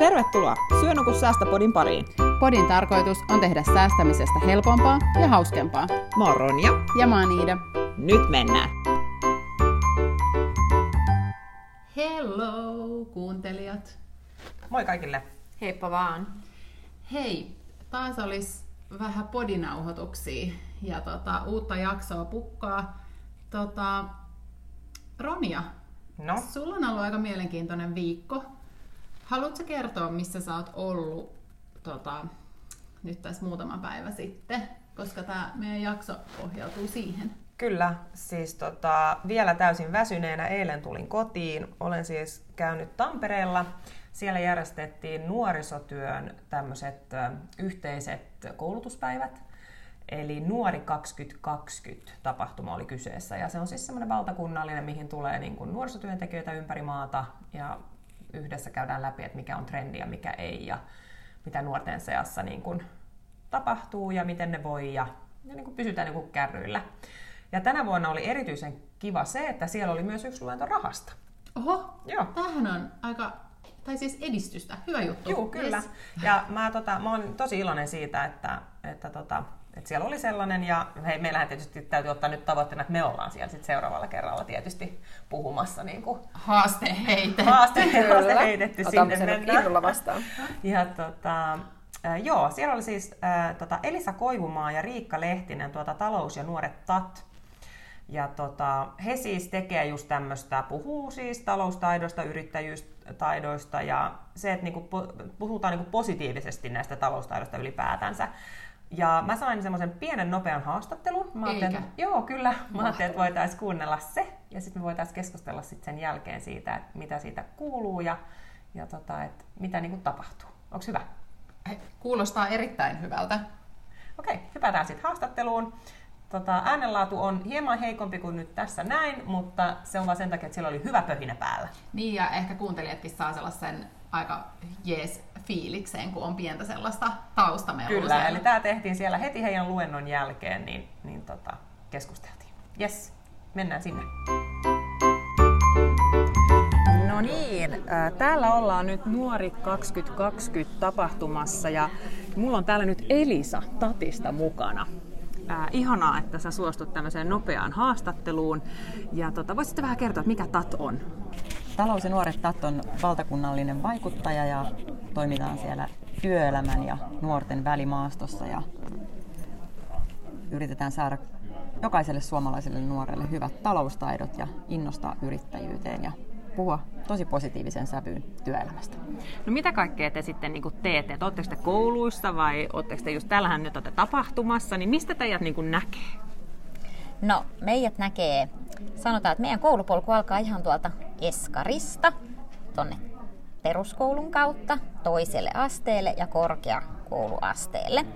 Tervetuloa Syö nuku säästä podin pariin. Podin tarkoitus on tehdä säästämisestä helpompaa ja hauskempaa. Mä oon Ronja. Ja mä oon Iida. Nyt mennään. Hello, kuuntelijat. Moi kaikille. Heippa vaan. Hei, taas olisi vähän podinauhoituksia ja tota, uutta jaksoa pukkaa. Tota, Ronja, No, sulla on ollut aika mielenkiintoinen viikko. Haluatko kertoa, missä sä oot ollut tota, nyt tässä muutama päivä sitten? Koska tämä meidän jakso pohjautuu siihen. Kyllä, siis tota, vielä täysin väsyneenä eilen tulin kotiin. Olen siis käynyt Tampereella. Siellä järjestettiin nuorisotyön tämmöiset yhteiset koulutuspäivät. Eli Nuori 2020 tapahtuma oli kyseessä. Ja se on siis semmoinen valtakunnallinen, mihin tulee niin kuin nuorisotyöntekijöitä ympäri maata. Ja yhdessä käydään läpi, että mikä on trendi ja mikä ei. Ja mitä nuorten seassa niin kuin tapahtuu ja miten ne voi. Ja, ja niin kuin pysytään niin kuin kärryillä. Ja tänä vuonna oli erityisen kiva se, että siellä oli myös yksi luento rahasta. Oho, Joo. tämähän on aika, tai siis edistystä, hyvä juttu. Joo, kyllä. Yes. Ja mä, tota, mä oon tosi iloinen siitä, että, että, tota, että siellä oli sellainen. Ja hei, meillähän tietysti täytyy ottaa nyt tavoitteena, että me ollaan siellä sit seuraavalla kerralla tietysti puhumassa niin kuin Haaste heite. haaste, haaste heitetty Otamme sinne mennään. vastaan. Ja tota, joo, siellä oli siis äh, tota Elisa Koivumaa ja Riikka Lehtinen, tuota, talous ja nuoret TAT. Ja tota, he siis tekee just tämmöistä, puhuu siis taloustaidoista, yrittäjyystaidoista ja se, että niinku puhutaan niinku positiivisesti näistä taloustaidoista ylipäätänsä. Ja mä sain semmoisen pienen nopean haastattelun. Mä ajattelin, Eikä? että- Joo, kyllä. Mä ajattelin, että voitaisiin kuunnella se ja sitten me voitaisiin keskustella sit sen jälkeen siitä, että mitä siitä kuuluu ja, ja tota, että mitä niinku tapahtuu. Onko hyvä? Kuulostaa erittäin hyvältä. Okei, hypätään sitten haastatteluun. Tota, äänenlaatu on hieman heikompi kuin nyt tässä näin, mutta se on vaan sen takia, että siellä oli hyvä pöhinä päällä. Niin, ja ehkä kuuntelijatkin saa sellaisen aika jees fiilikseen, kun on pientä sellaista taustamelua Kyllä, siellä. eli tämä tehtiin siellä heti heidän luennon jälkeen, niin, niin tota, keskusteltiin. Yes, mennään sinne. No niin, äh, täällä ollaan nyt Nuori 2020 tapahtumassa ja mulla on täällä nyt Elisa Tatista mukana. Äh, ihanaa, että sä suostut tämmöiseen nopeaan haastatteluun. Ja tota, voisitko vähän kertoa, mikä TAT on? Talous ja nuoret TAT on valtakunnallinen vaikuttaja ja toimitaan siellä työelämän ja nuorten välimaastossa ja yritetään saada jokaiselle suomalaiselle nuorelle hyvät taloustaidot ja innostaa yrittäjyyteen ja puhua tosi positiivisen sävyyn työelämästä. No mitä kaikkea te sitten niin teette? Et Oletteko te kouluissa vai oletteko te just täällähän nyt olette tapahtumassa, niin mistä teidät niin näkee? No, meidät näkee, sanotaan, että meidän koulupolku alkaa ihan tuolta Eskarista tonne peruskoulun kautta toiselle asteelle ja korkeakouluasteelle.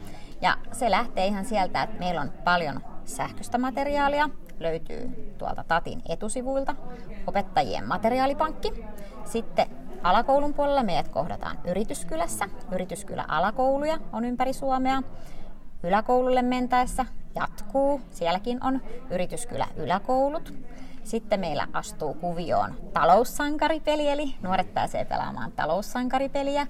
Ja se lähtee ihan sieltä, että meillä on paljon sähköistä materiaalia, löytyy tuolta Tatin etusivuilta, opettajien materiaalipankki. Sitten alakoulun puolella meidät kohdataan Yrityskylässä. Yrityskylä alakouluja on ympäri Suomea. Yläkoululle mentäessä jatkuu. Sielläkin on Yrityskylä yläkoulut. Sitten meillä astuu kuvioon taloussankaripeli, eli nuoret pääsee pelaamaan taloussankaripeliä.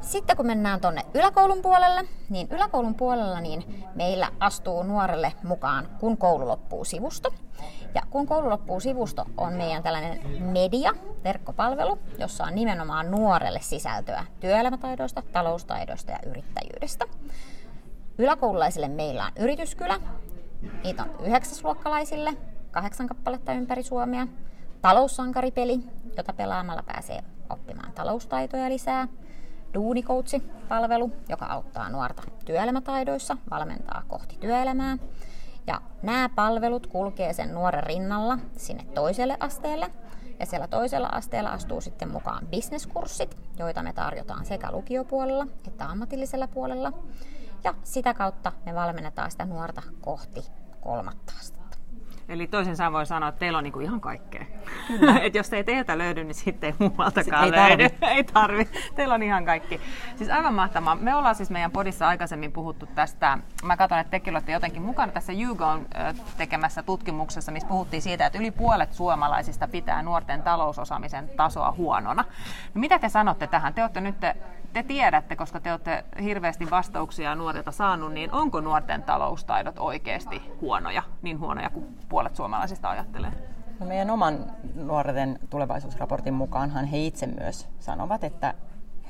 Sitten kun mennään tuonne yläkoulun puolelle, niin yläkoulun puolella niin meillä astuu nuorelle mukaan kun koulu loppuu sivusto. Ja kun koulu loppuu sivusto on meidän tällainen media, verkkopalvelu, jossa on nimenomaan nuorelle sisältöä työelämätaidoista, taloustaidoista ja yrittäjyydestä. Yläkoululaisille meillä on yrityskylä. Niitä on yhdeksäsluokkalaisille, kahdeksan kappaletta ympäri Suomea. Taloussankaripeli, jota pelaamalla pääsee oppimaan taloustaitoja lisää. Duunikoutsi-palvelu, joka auttaa nuorta työelämätaidoissa, valmentaa kohti työelämää. Ja nämä palvelut kulkee sen nuoren rinnalla sinne toiselle asteelle. Ja siellä toisella asteella astuu sitten mukaan bisneskurssit, joita me tarjotaan sekä lukiopuolella että ammatillisella puolella. Ja sitä kautta me valmennetaan sitä nuorta kohti kolmatta astetta. Eli toisin sanoen voi sanoa, että teillä on niinku ihan kaikkea. että jos ei teiltä löydy, niin sitten ei muualtakaan Sitten ei löydy. tarvi. ei tarvi. Teillä on ihan kaikki. Siis aivan mahtavaa. Me ollaan siis meidän podissa aikaisemmin puhuttu tästä. Mä katson, että tekin olette jotenkin mukana tässä ö, tekemässä tutkimuksessa, missä puhuttiin siitä, että yli puolet suomalaisista pitää nuorten talousosaamisen tasoa huonona. No, mitä te sanotte tähän? Te olette nyt te tiedätte, koska te olette hirveästi vastauksia nuorilta saanut, niin onko nuorten taloustaidot oikeasti huonoja, niin huonoja kuin puolet suomalaisista ajattelee? No meidän oman nuorten tulevaisuusraportin mukaanhan he itse myös sanovat, että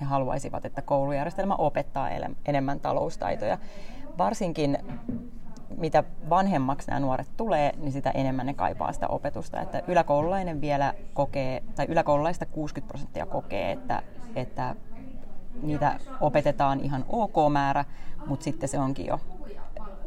he haluaisivat, että koulujärjestelmä opettaa enemmän taloustaitoja. Varsinkin mitä vanhemmaksi nämä nuoret tulee, niin sitä enemmän ne kaipaa sitä opetusta. Että yläkoululainen vielä kokee, tai yläkoululaista 60 prosenttia kokee, että, että niitä opetetaan ihan ok määrä, mutta sitten se onkin jo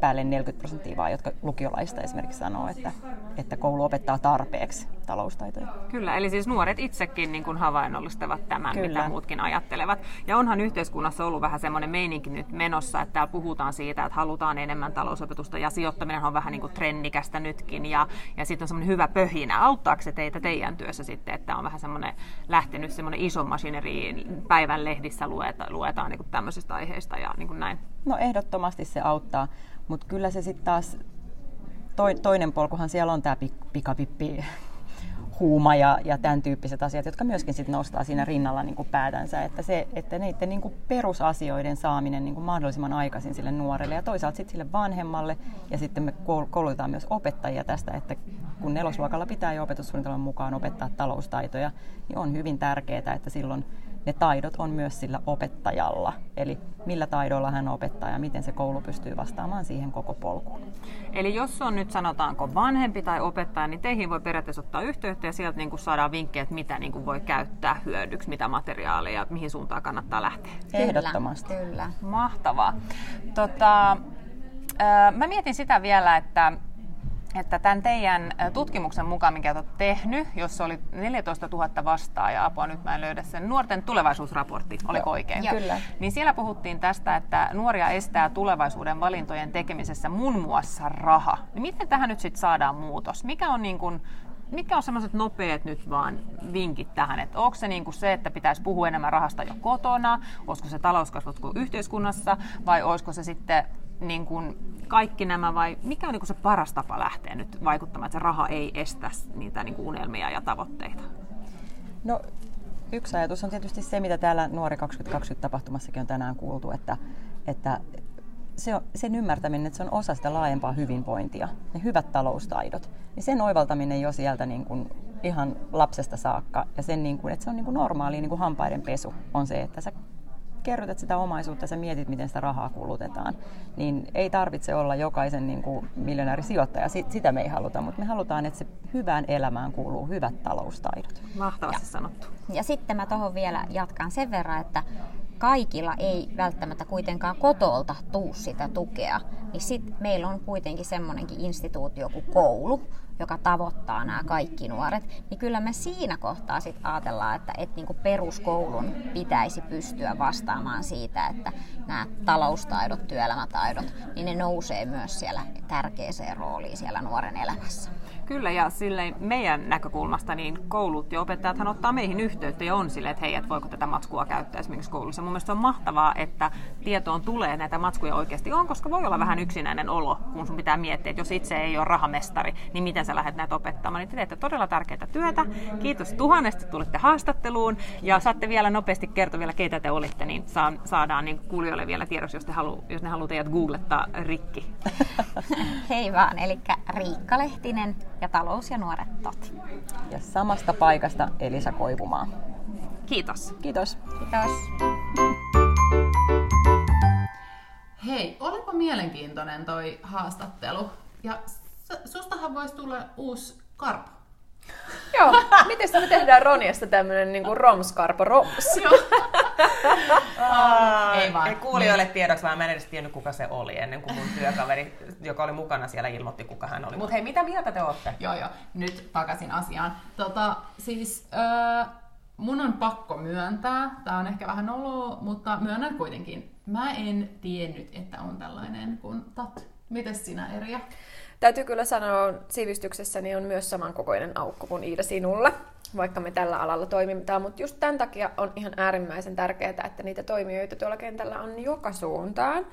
päälle 40 prosenttia vaan, jotka lukiolaista esimerkiksi sanoo, että, että koulu opettaa tarpeeksi taloustaitoja. Kyllä, eli siis nuoret itsekin niin kuin havainnollistavat tämän, Kyllä. Mitä muutkin ajattelevat. Ja onhan yhteiskunnassa ollut vähän semmoinen meininki nyt menossa, että täällä puhutaan siitä, että halutaan enemmän talousopetusta ja sijoittaminen on vähän niin kuin trendikästä nytkin. Ja, ja sitten on semmoinen hyvä pöhinä. Auttaako se teitä teidän työssä sitten, että on vähän semmoinen lähtenyt semmoinen iso masineri päivän lehdissä lueta, luetaan niin kuin tämmöisistä aiheista ja niin kuin näin? No ehdottomasti se auttaa, mutta kyllä se sitten taas toi, toinen polkuhan siellä on tämä pikapippi huuma ja, ja tämän tyyppiset asiat, jotka myöskin sit nostaa siinä rinnalla niin kuin päätänsä, että, se, että niiden niin kuin perusasioiden saaminen niin kuin mahdollisimman aikaisin sille nuorelle ja toisaalta sitten sille vanhemmalle. Ja sitten me koul- koulutetaan myös opettajia tästä, että kun nelosluokalla pitää jo opetussuunnitelman mukaan opettaa taloustaitoja, niin on hyvin tärkeää, että silloin ne taidot on myös sillä opettajalla. Eli millä taidoilla hän opettaa ja miten se koulu pystyy vastaamaan siihen koko polkuun. Eli jos on nyt sanotaanko vanhempi tai opettaja, niin teihin voi periaatteessa ottaa yhteyttä ja sieltä niin kuin saadaan vinkkejä, että mitä niin kuin voi käyttää hyödyksi, mitä materiaaleja, mihin suuntaan kannattaa lähteä. Ehdottomasti. Kyllä, kyllä. Mahtavaa. Tota, mä mietin sitä vielä, että että tämän teidän tutkimuksen mukaan, minkä olet tehnyt, jossa oli 14 000 vastaajaa, apua nyt mä en löydä sen, nuorten tulevaisuusraportti, oliko Joo. oikein? Joo. Kyllä. Niin siellä puhuttiin tästä, että nuoria estää tulevaisuuden valintojen tekemisessä muun muassa raha. Niin miten tähän nyt sitten saadaan muutos? Mikä on niin kuin, mitkä on semmoiset nopeat nyt vaan vinkit tähän? Että onko se niin kuin se, että pitäisi puhua enemmän rahasta jo kotona? Olisiko se talouskasvut kuin yhteiskunnassa? Vai olisiko se sitten niin kuin kaikki nämä? Vai mikä on niin se paras tapa lähteä nyt vaikuttamaan, että se raha ei estä niitä niin kuin unelmia ja tavoitteita? No, yksi ajatus on tietysti se, mitä täällä Nuori 2020 tapahtumassakin on tänään kuultu, että, että se on, sen ymmärtäminen, että se on osa sitä laajempaa hyvinvointia, ne hyvät taloustaidot, niin sen oivaltaminen jo sieltä niin kuin ihan lapsesta saakka ja sen, niin kuin, että se on niin kuin normaali niin kuin hampaiden pesu on se, että sä kerrytät sitä omaisuutta ja sä mietit, miten sitä rahaa kulutetaan, niin ei tarvitse olla jokaisen niin kuin miljonäärisijoittaja. Si- Sitä me ei haluta, mutta me halutaan, että se hyvään elämään kuuluu hyvät taloustaidot. Mahtavasti sanottu. Ja sitten mä tuohon vielä jatkan sen verran, että kaikilla ei välttämättä kuitenkaan kotolta tuu sitä tukea, niin sit meillä on kuitenkin semmoinenkin instituutio kuin koulu, joka tavoittaa nämä kaikki nuoret, niin kyllä me siinä kohtaa sitten ajatellaan, että, että niin peruskoulun pitäisi pystyä vastaamaan siitä, että nämä taloustaidot, työelämätaidot, niin ne nousee myös siellä tärkeäseen rooliin siellä nuoren elämässä. Kyllä, ja sille meidän näkökulmasta niin koulut ja opettajathan ottaa meihin yhteyttä ja on silleen, että hei, että voiko tätä matskua käyttää esimerkiksi koulussa. Mun mielestä on mahtavaa, että tietoon tulee näitä matskuja oikeasti on, koska voi olla vähän yksinäinen olo, kun sun pitää miettiä, että jos itse ei ole rahamestari, niin miten sä lähdet näitä opettamaan. Niin te teette todella tärkeää työtä. Kiitos tuhannesti, että tulitte haastatteluun ja saatte vielä nopeasti kertoa vielä, keitä te olitte, niin saadaan niin kuulijoille vielä tiedossa, jos, te halu, jos ne haluaa teidät googlettaa rikki. Hei vaan, eli Riikka Lehtinen ja Talous ja nuoret tot. Ja samasta paikasta Elisa Koivumaa. Kiitos. Kiitos. Kiitos. Hei, olipa mielenkiintoinen toi haastattelu. Ja sustahan voisi tulla uusi karpo. Joo, miten me tehdään Ronjasta tämmönen niinku romskarpo roms? Ei vaan. Ei kuulijoille tiedoksi, vaan mä en edes tiennyt, kuka se oli ennen kuin mun työkaveri, joka oli mukana siellä, ilmoitti, kuka hän oli. Mutta hei, mitä mieltä te olette? Joo, joo. Nyt takaisin asiaan. Tota, siis öö, mun on pakko myöntää, tää on ehkä vähän olo, mutta myönnän kuitenkin. Mä en tiennyt, että on tällainen kuin TAT. Mites sinä, Erja? Täytyy kyllä sanoa, sivistyksessäni on myös samankokoinen aukko kuin Iida sinulla, vaikka me tällä alalla toimitaan. Mutta just tämän takia on ihan äärimmäisen tärkeää, että niitä toimijoita tuolla kentällä on joka suuntaan.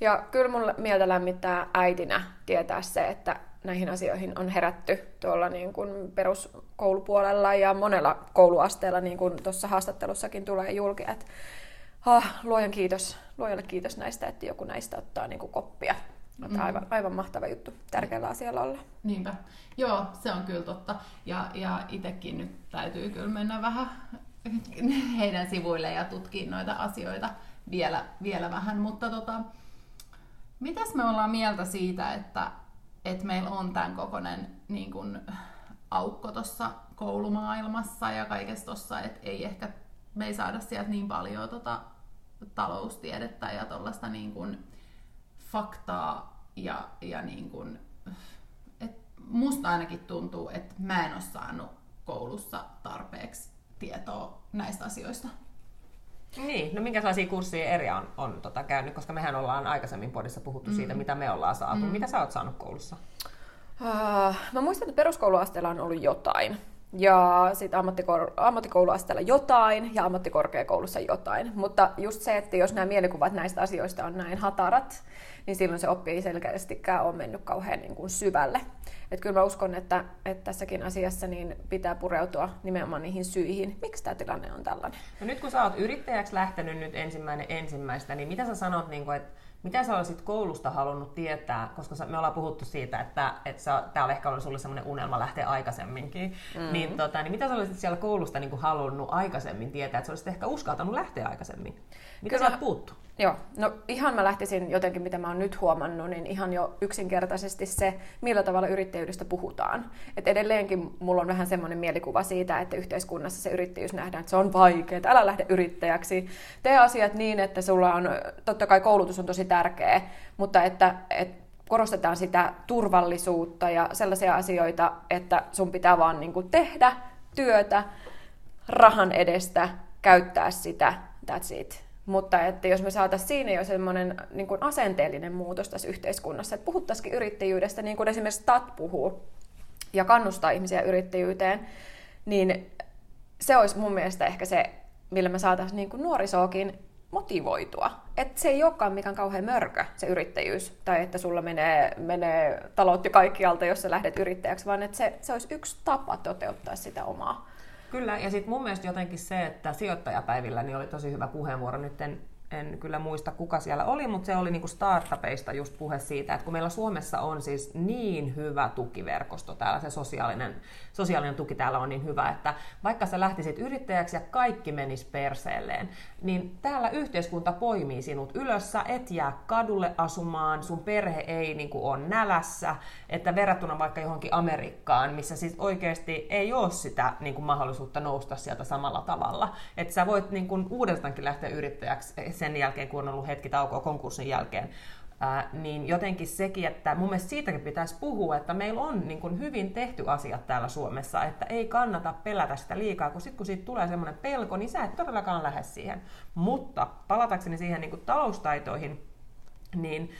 Ja kyllä mulle mieltä lämmittää äitinä tietää se, että näihin asioihin on herätty tuolla niin kuin peruskoulupuolella ja monella kouluasteella, niin kuin tuossa haastattelussakin tulee julki, että ah, luojan kiitos, luojalle kiitos näistä, että joku näistä ottaa niin kuin koppia. Mm. Aivan, aivan mahtava juttu, tärkeällä asialla olla. Niinpä. Joo, se on kyllä totta. Ja, ja itsekin nyt täytyy kyllä mennä vähän heidän sivuille ja tutkia noita asioita vielä, vielä vähän. Mutta tota, mitäs me ollaan mieltä siitä, että, että meillä on tämän kokoinen niin kun, aukko tuossa koulumaailmassa ja kaikessa tuossa, että ei ehkä me ei saada sieltä niin paljon tota, taloustiedettä ja tuollaista niin kun, faktaa ja, ja niin kun, et musta ainakin tuntuu, että mä en ole saanut koulussa tarpeeksi tietoa näistä asioista. Niin, no minkälaisia kursseja eri on, on tota, käynyt, koska mehän ollaan aikaisemmin podissa puhuttu mm. siitä, mitä me ollaan saatu. Mm. Mitä sä oot saanut koulussa? Uh, mä muistan, että peruskouluasteella on ollut jotain. Ja sitten ammattikoulu, ammattikouluasteella jotain ja ammattikorkeakoulussa jotain. Mutta just se, että jos nämä mielikuvat näistä asioista on näin hatarat, niin silloin se oppi ei selkeästikään ole mennyt kauhean niin kuin syvälle. Että kyllä mä uskon, että, että tässäkin asiassa niin pitää pureutua nimenomaan niihin syihin, miksi tämä tilanne on tällainen. No nyt kun sä oot yrittäjäksi lähtenyt nyt ensimmäinen ensimmäistä, niin mitä sä sanot, niin kuin, että mitä sä olisit koulusta halunnut tietää, koska me ollaan puhuttu siitä, että, että tämä on ehkä ollut sulle sellainen unelma lähteä aikaisemminkin, mm-hmm. niin, tota, niin mitä sä olisit siellä koulusta niin kuin halunnut aikaisemmin tietää, että sä olisit ehkä uskaltanut lähteä aikaisemmin? Mitä Kyllä, sä puuttu? Joo, no ihan mä lähtisin jotenkin, mitä mä oon nyt huomannut, niin ihan jo yksinkertaisesti se, millä tavalla yrittäjyydestä puhutaan. Et edelleenkin mulla on vähän semmoinen mielikuva siitä, että yhteiskunnassa se yrittäjyys nähdään, että se on vaikeaa, älä lähde yrittäjäksi. Tee asiat niin, että sulla on, totta kai koulutus on tosi tärkeä, mutta että, että korostetaan sitä turvallisuutta ja sellaisia asioita, että sun pitää vaan niin kuin tehdä työtä rahan edestä, käyttää sitä, that's it mutta että jos me saataisiin siinä jo semmoinen niin kuin asenteellinen muutos tässä yhteiskunnassa, että puhuttaisiin yrittäjyydestä niin kuin esimerkiksi TAT puhuu ja kannustaa ihmisiä yrittäjyyteen, niin se olisi mun mielestä ehkä se, millä me saataisiin niin kuin motivoitua. Että se ei olekaan mikään kauhean mörkö, se yrittäjyys, tai että sulla menee, menee talot jo kaikkialta, jos sä lähdet yrittäjäksi, vaan että se, se olisi yksi tapa toteuttaa sitä omaa Kyllä, ja sitten mun mielestä jotenkin se, että sijoittajapäivillä niin oli tosi hyvä puheenvuoro. Nyt en kyllä muista kuka siellä oli, mutta se oli niinku startupeista just puhe siitä, että kun meillä Suomessa on siis niin hyvä tukiverkosto täällä, se sosiaalinen, sosiaalinen tuki täällä on niin hyvä, että vaikka sä lähtisit yrittäjäksi ja kaikki menis perseelleen, niin täällä yhteiskunta poimii sinut ylös, sä et jää kadulle asumaan, sun perhe ei niinku ole nälässä, että verrattuna vaikka johonkin Amerikkaan, missä siis oikeasti ei ole sitä niinku mahdollisuutta nousta sieltä samalla tavalla, että sä voit niinku uudestaankin lähteä yrittäjäksi sen jälkeen, kun on ollut hetki taukoa konkurssin jälkeen, ää, niin jotenkin sekin, että mun mielestä siitäkin pitäisi puhua, että meillä on niin kuin hyvin tehty asiat täällä Suomessa, että ei kannata pelätä sitä liikaa, kun sitten kun siitä tulee semmoinen pelko, niin sä et todellakaan lähde siihen. Mutta palatakseni siihen niin kuin taloustaitoihin, niin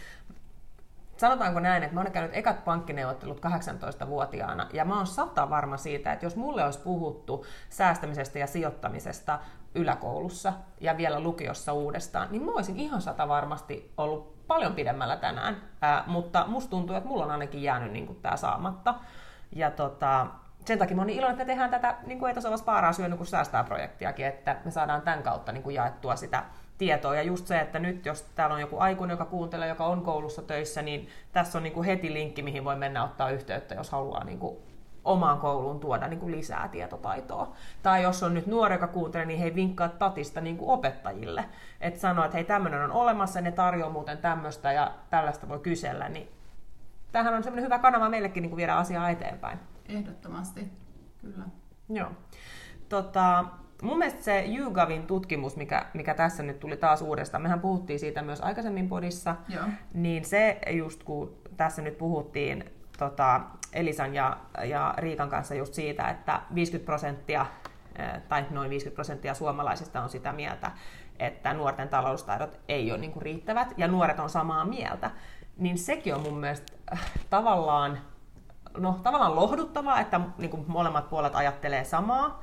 sanotaanko näin, että mä oon käynyt ekat pankkineuvottelut 18-vuotiaana, ja mä oon sata varma siitä, että jos mulle olisi puhuttu säästämisestä ja sijoittamisesta yläkoulussa ja vielä lukiossa uudestaan, niin mä olisin ihan sata varmasti ollut paljon pidemmällä tänään. Ää, mutta musta tuntuu, että mulla on ainakin jäänyt niin tämä saamatta. Ja tota, sen takia mä oon niin iloinen, että me tehdään tätä niin kuin ei spaaraa syönyt kuin säästää projektiakin, että me saadaan tämän kautta niin kuin jaettua sitä tietoa. Ja just se, että nyt jos täällä on joku aikuinen, joka kuuntelee, joka on koulussa töissä, niin tässä on niin kuin heti linkki, mihin voi mennä ottaa yhteyttä, jos haluaa niin kuin omaan kouluun tuoda niin kuin lisää tietotaitoa. Tai jos on nyt nuori, joka kuuntelee, niin hei vinkkaa tatista niin kuin opettajille. Että sanoo, että hei tämmöinen on olemassa, ne tarjoaa muuten tämmöistä ja tällaista voi kysellä. Niin tämähän on semmoinen hyvä kanava meillekin niin kuin viedä asiaa eteenpäin. Ehdottomasti, kyllä. Joo. Tota, mun mielestä se YouGovin tutkimus, mikä, mikä tässä nyt tuli taas uudestaan, mehän puhuttiin siitä myös aikaisemmin podissa, Joo. niin se just kun tässä nyt puhuttiin tota, Elisan ja, ja Riikan kanssa just siitä, että 50 prosenttia tai noin 50 prosenttia suomalaisista on sitä mieltä, että nuorten taloustaidot ei ole niin kuin riittävät, ja nuoret on samaa mieltä, niin sekin on mun mielestä äh, tavallaan, no, tavallaan lohduttavaa, että niin kuin molemmat puolet ajattelee samaa,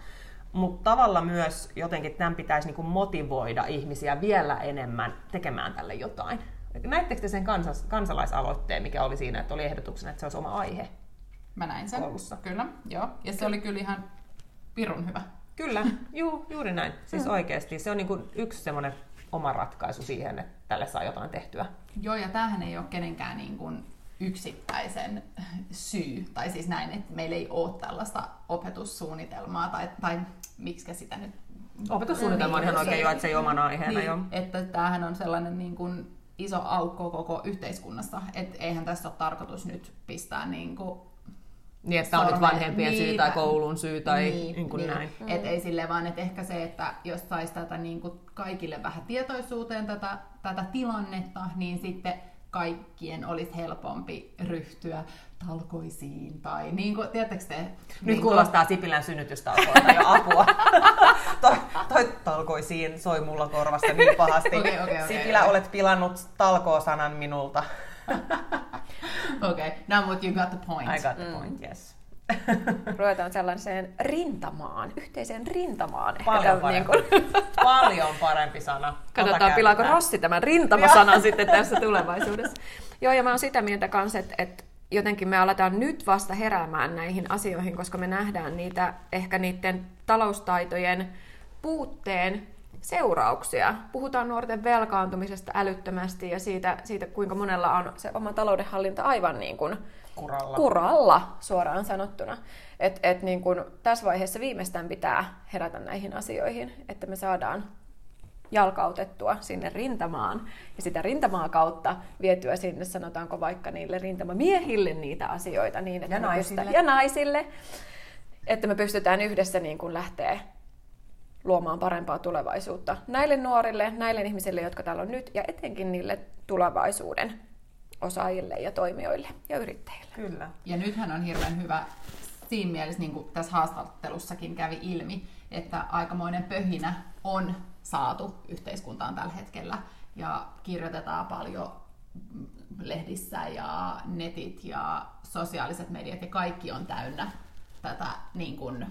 mutta tavalla myös jotenkin tämän pitäisi niin kuin motivoida ihmisiä vielä enemmän tekemään tälle jotain. Näittekö te sen kansas, kansalaisaloitteen, mikä oli siinä, että oli ehdotuksena, että se olisi oma aihe? Mä näin sen. Koulussa. Kyllä, joo. Ja se oli kyllä ihan pirun hyvä. Kyllä, juu, juuri näin. Siis Mm. oikeasti se on niin kuin yksi semmoinen oma ratkaisu siihen, että tälle saa jotain tehtyä. Joo, ja tämähän ei ole kenenkään niin kuin yksittäisen syy, tai siis näin, että meillä ei ole tällaista opetussuunnitelmaa, tai, tai miksi sitä nyt... Opetussuunnitelma on ihan Niin, oikein se- jo, että se ei omana aiheena niin, jo. että tämähän on sellainen niin kuin iso aukko koko yhteiskunnassa, että eihän tässä ole tarkoitus nyt pistää niin kuin Niin, että tämä on nyt vanhempien syy Niin, tai tä- koulun syy tai niin, niin kuin näin. Mm. Et ei sille vaan, että ehkä se, että jos saisi tätä niin kuin kaikille vähän tietoisuuteen tätä, tätä tilannetta, niin sitten kaikkien olisi helpompi ryhtyä talkoisiin tai niin kuin, tiedättekö te? Nyt niin kuulostaa Sipilän synnytystalkoilta jo apua. toi, toi talkoisiin soi mulla korvasta niin pahasti. Okei, okei, okei, Sipilä, okei. olet pilannut talkoosanan minulta. Okei, okay. no but you got the point. I got the point, yes. Ruvetaan sellaiseen rintamaan, yhteiseen rintamaan. Ehkä Paljon tämän parempi. niin kuin- Paljon parempi sana. Ota Katsotaan, pilaako. Rossi tämän rintamasanan sitten tässä tulevaisuudessa. Joo, ja mä oon sitä mieltä kanssa, että, että jotenkin me aletaan nyt vasta heräämään näihin asioihin, koska me nähdään niitä, ehkä niiden taloustaitojen puutteen seurauksia. Puhutaan nuorten velkaantumisesta älyttömästi ja siitä, siitä kuinka monella on se oma taloudenhallinta aivan niin kuin Kuralla. kuralla suoraan sanottuna. Et, et niin kun tässä vaiheessa viimeistään pitää herätä näihin asioihin, että me saadaan jalkautettua sinne rintamaan ja sitä rintamaa kautta vietyä sinne, sanotaanko vaikka niille rintamamiehille niitä asioita niin, että Ja naisille. pystytään- ja naisille, että me pystytään yhdessä niin kuin lähteä luomaan parempaa tulevaisuutta näille nuorille, näille ihmisille, jotka täällä on nyt, ja etenkin niille tulevaisuuden osaajille ja toimijoille ja yrittäjille. Kyllä. Ja nythän on hirveän hyvä siinä mielessä, niin kuin tässä haastattelussakin kävi ilmi, että aikamoinen pöhinä on saatu yhteiskuntaan tällä hetkellä. Ja kirjoitetaan paljon lehdissä ja netit ja sosiaaliset mediat ja kaikki on täynnä tätä niin kuin,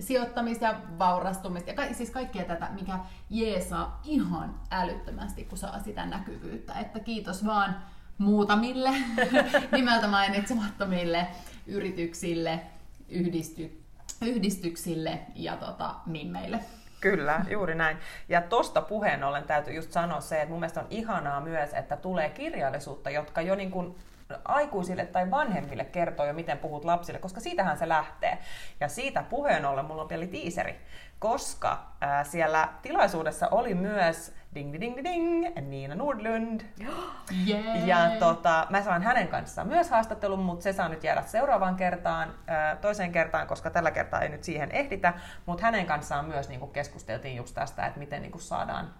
sijoittamista ja vaurastumista ja ka- siis kaikkea tätä, mikä jeesaa ihan älyttömästi, kun saa sitä näkyvyyttä. Että kiitos vaan muutamille nimeltä mainitsemattomille yrityksille, yhdisty, yhdistyksille ja tota, mimmeille. Kyllä, juuri näin. Ja tosta puheen ollen täytyy just sanoa se, että mun mielestä on ihanaa myös, että tulee kirjallisuutta, jotka jo niin kuin aikuisille tai vanhemmille kertoo jo, miten puhut lapsille, koska siitähän se lähtee. Ja siitä puheen ollen mulla on pieni tiiseri, koska ää, siellä tilaisuudessa oli myös ding ding ding ding, Niina Nordlund. Yeah. Ja tota, mä saan hänen kanssaan myös haastattelun, mutta se saa nyt jäädä seuraavaan kertaan, toiseen kertaan, koska tällä kertaa ei nyt siihen ehditä. Mutta hänen kanssaan myös niin keskusteltiin just tästä, että miten niin saadaan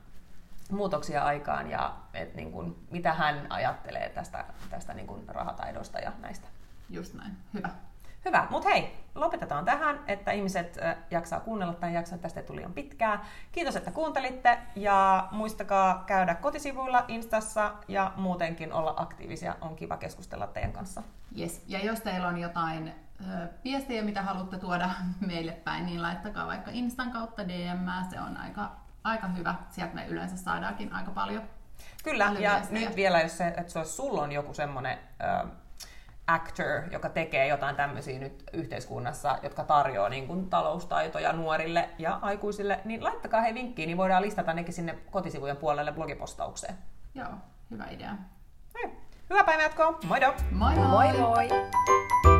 muutoksia aikaan ja et, niin kuin, mitä hän ajattelee tästä, tästä niin kuin rahataidosta ja näistä. Just näin. Hyvä. Hyvä, mutta hei, lopetetaan tähän, että ihmiset jaksaa kuunnella tämän jakson, tästä tuli liian pitkää. Kiitos, että kuuntelitte ja muistakaa käydä kotisivuilla, Instassa ja muutenkin olla aktiivisia. On kiva keskustella teidän kanssa. Yes. Ja jos teillä on jotain ö, viestiä, mitä haluatte tuoda meille päin, niin laittakaa vaikka Instan kautta DM, se on aika, aika hyvä. Sieltä me yleensä saadaankin aika paljon. Kyllä, Paljon ja viestejä. nyt vielä, jos se, että se olisi, sulla on joku semmoinen actor, joka tekee jotain tämmöisiä nyt yhteiskunnassa, jotka tarjoaa niin kuin, taloustaitoja nuorille ja aikuisille, niin laittakaa he vinkkiin, niin voidaan listata nekin sinne kotisivujen puolelle blogipostaukseen. Joo, hyvä idea. Hei, hyvää päivänjatkoa, moido! Moi moi! Moi moi!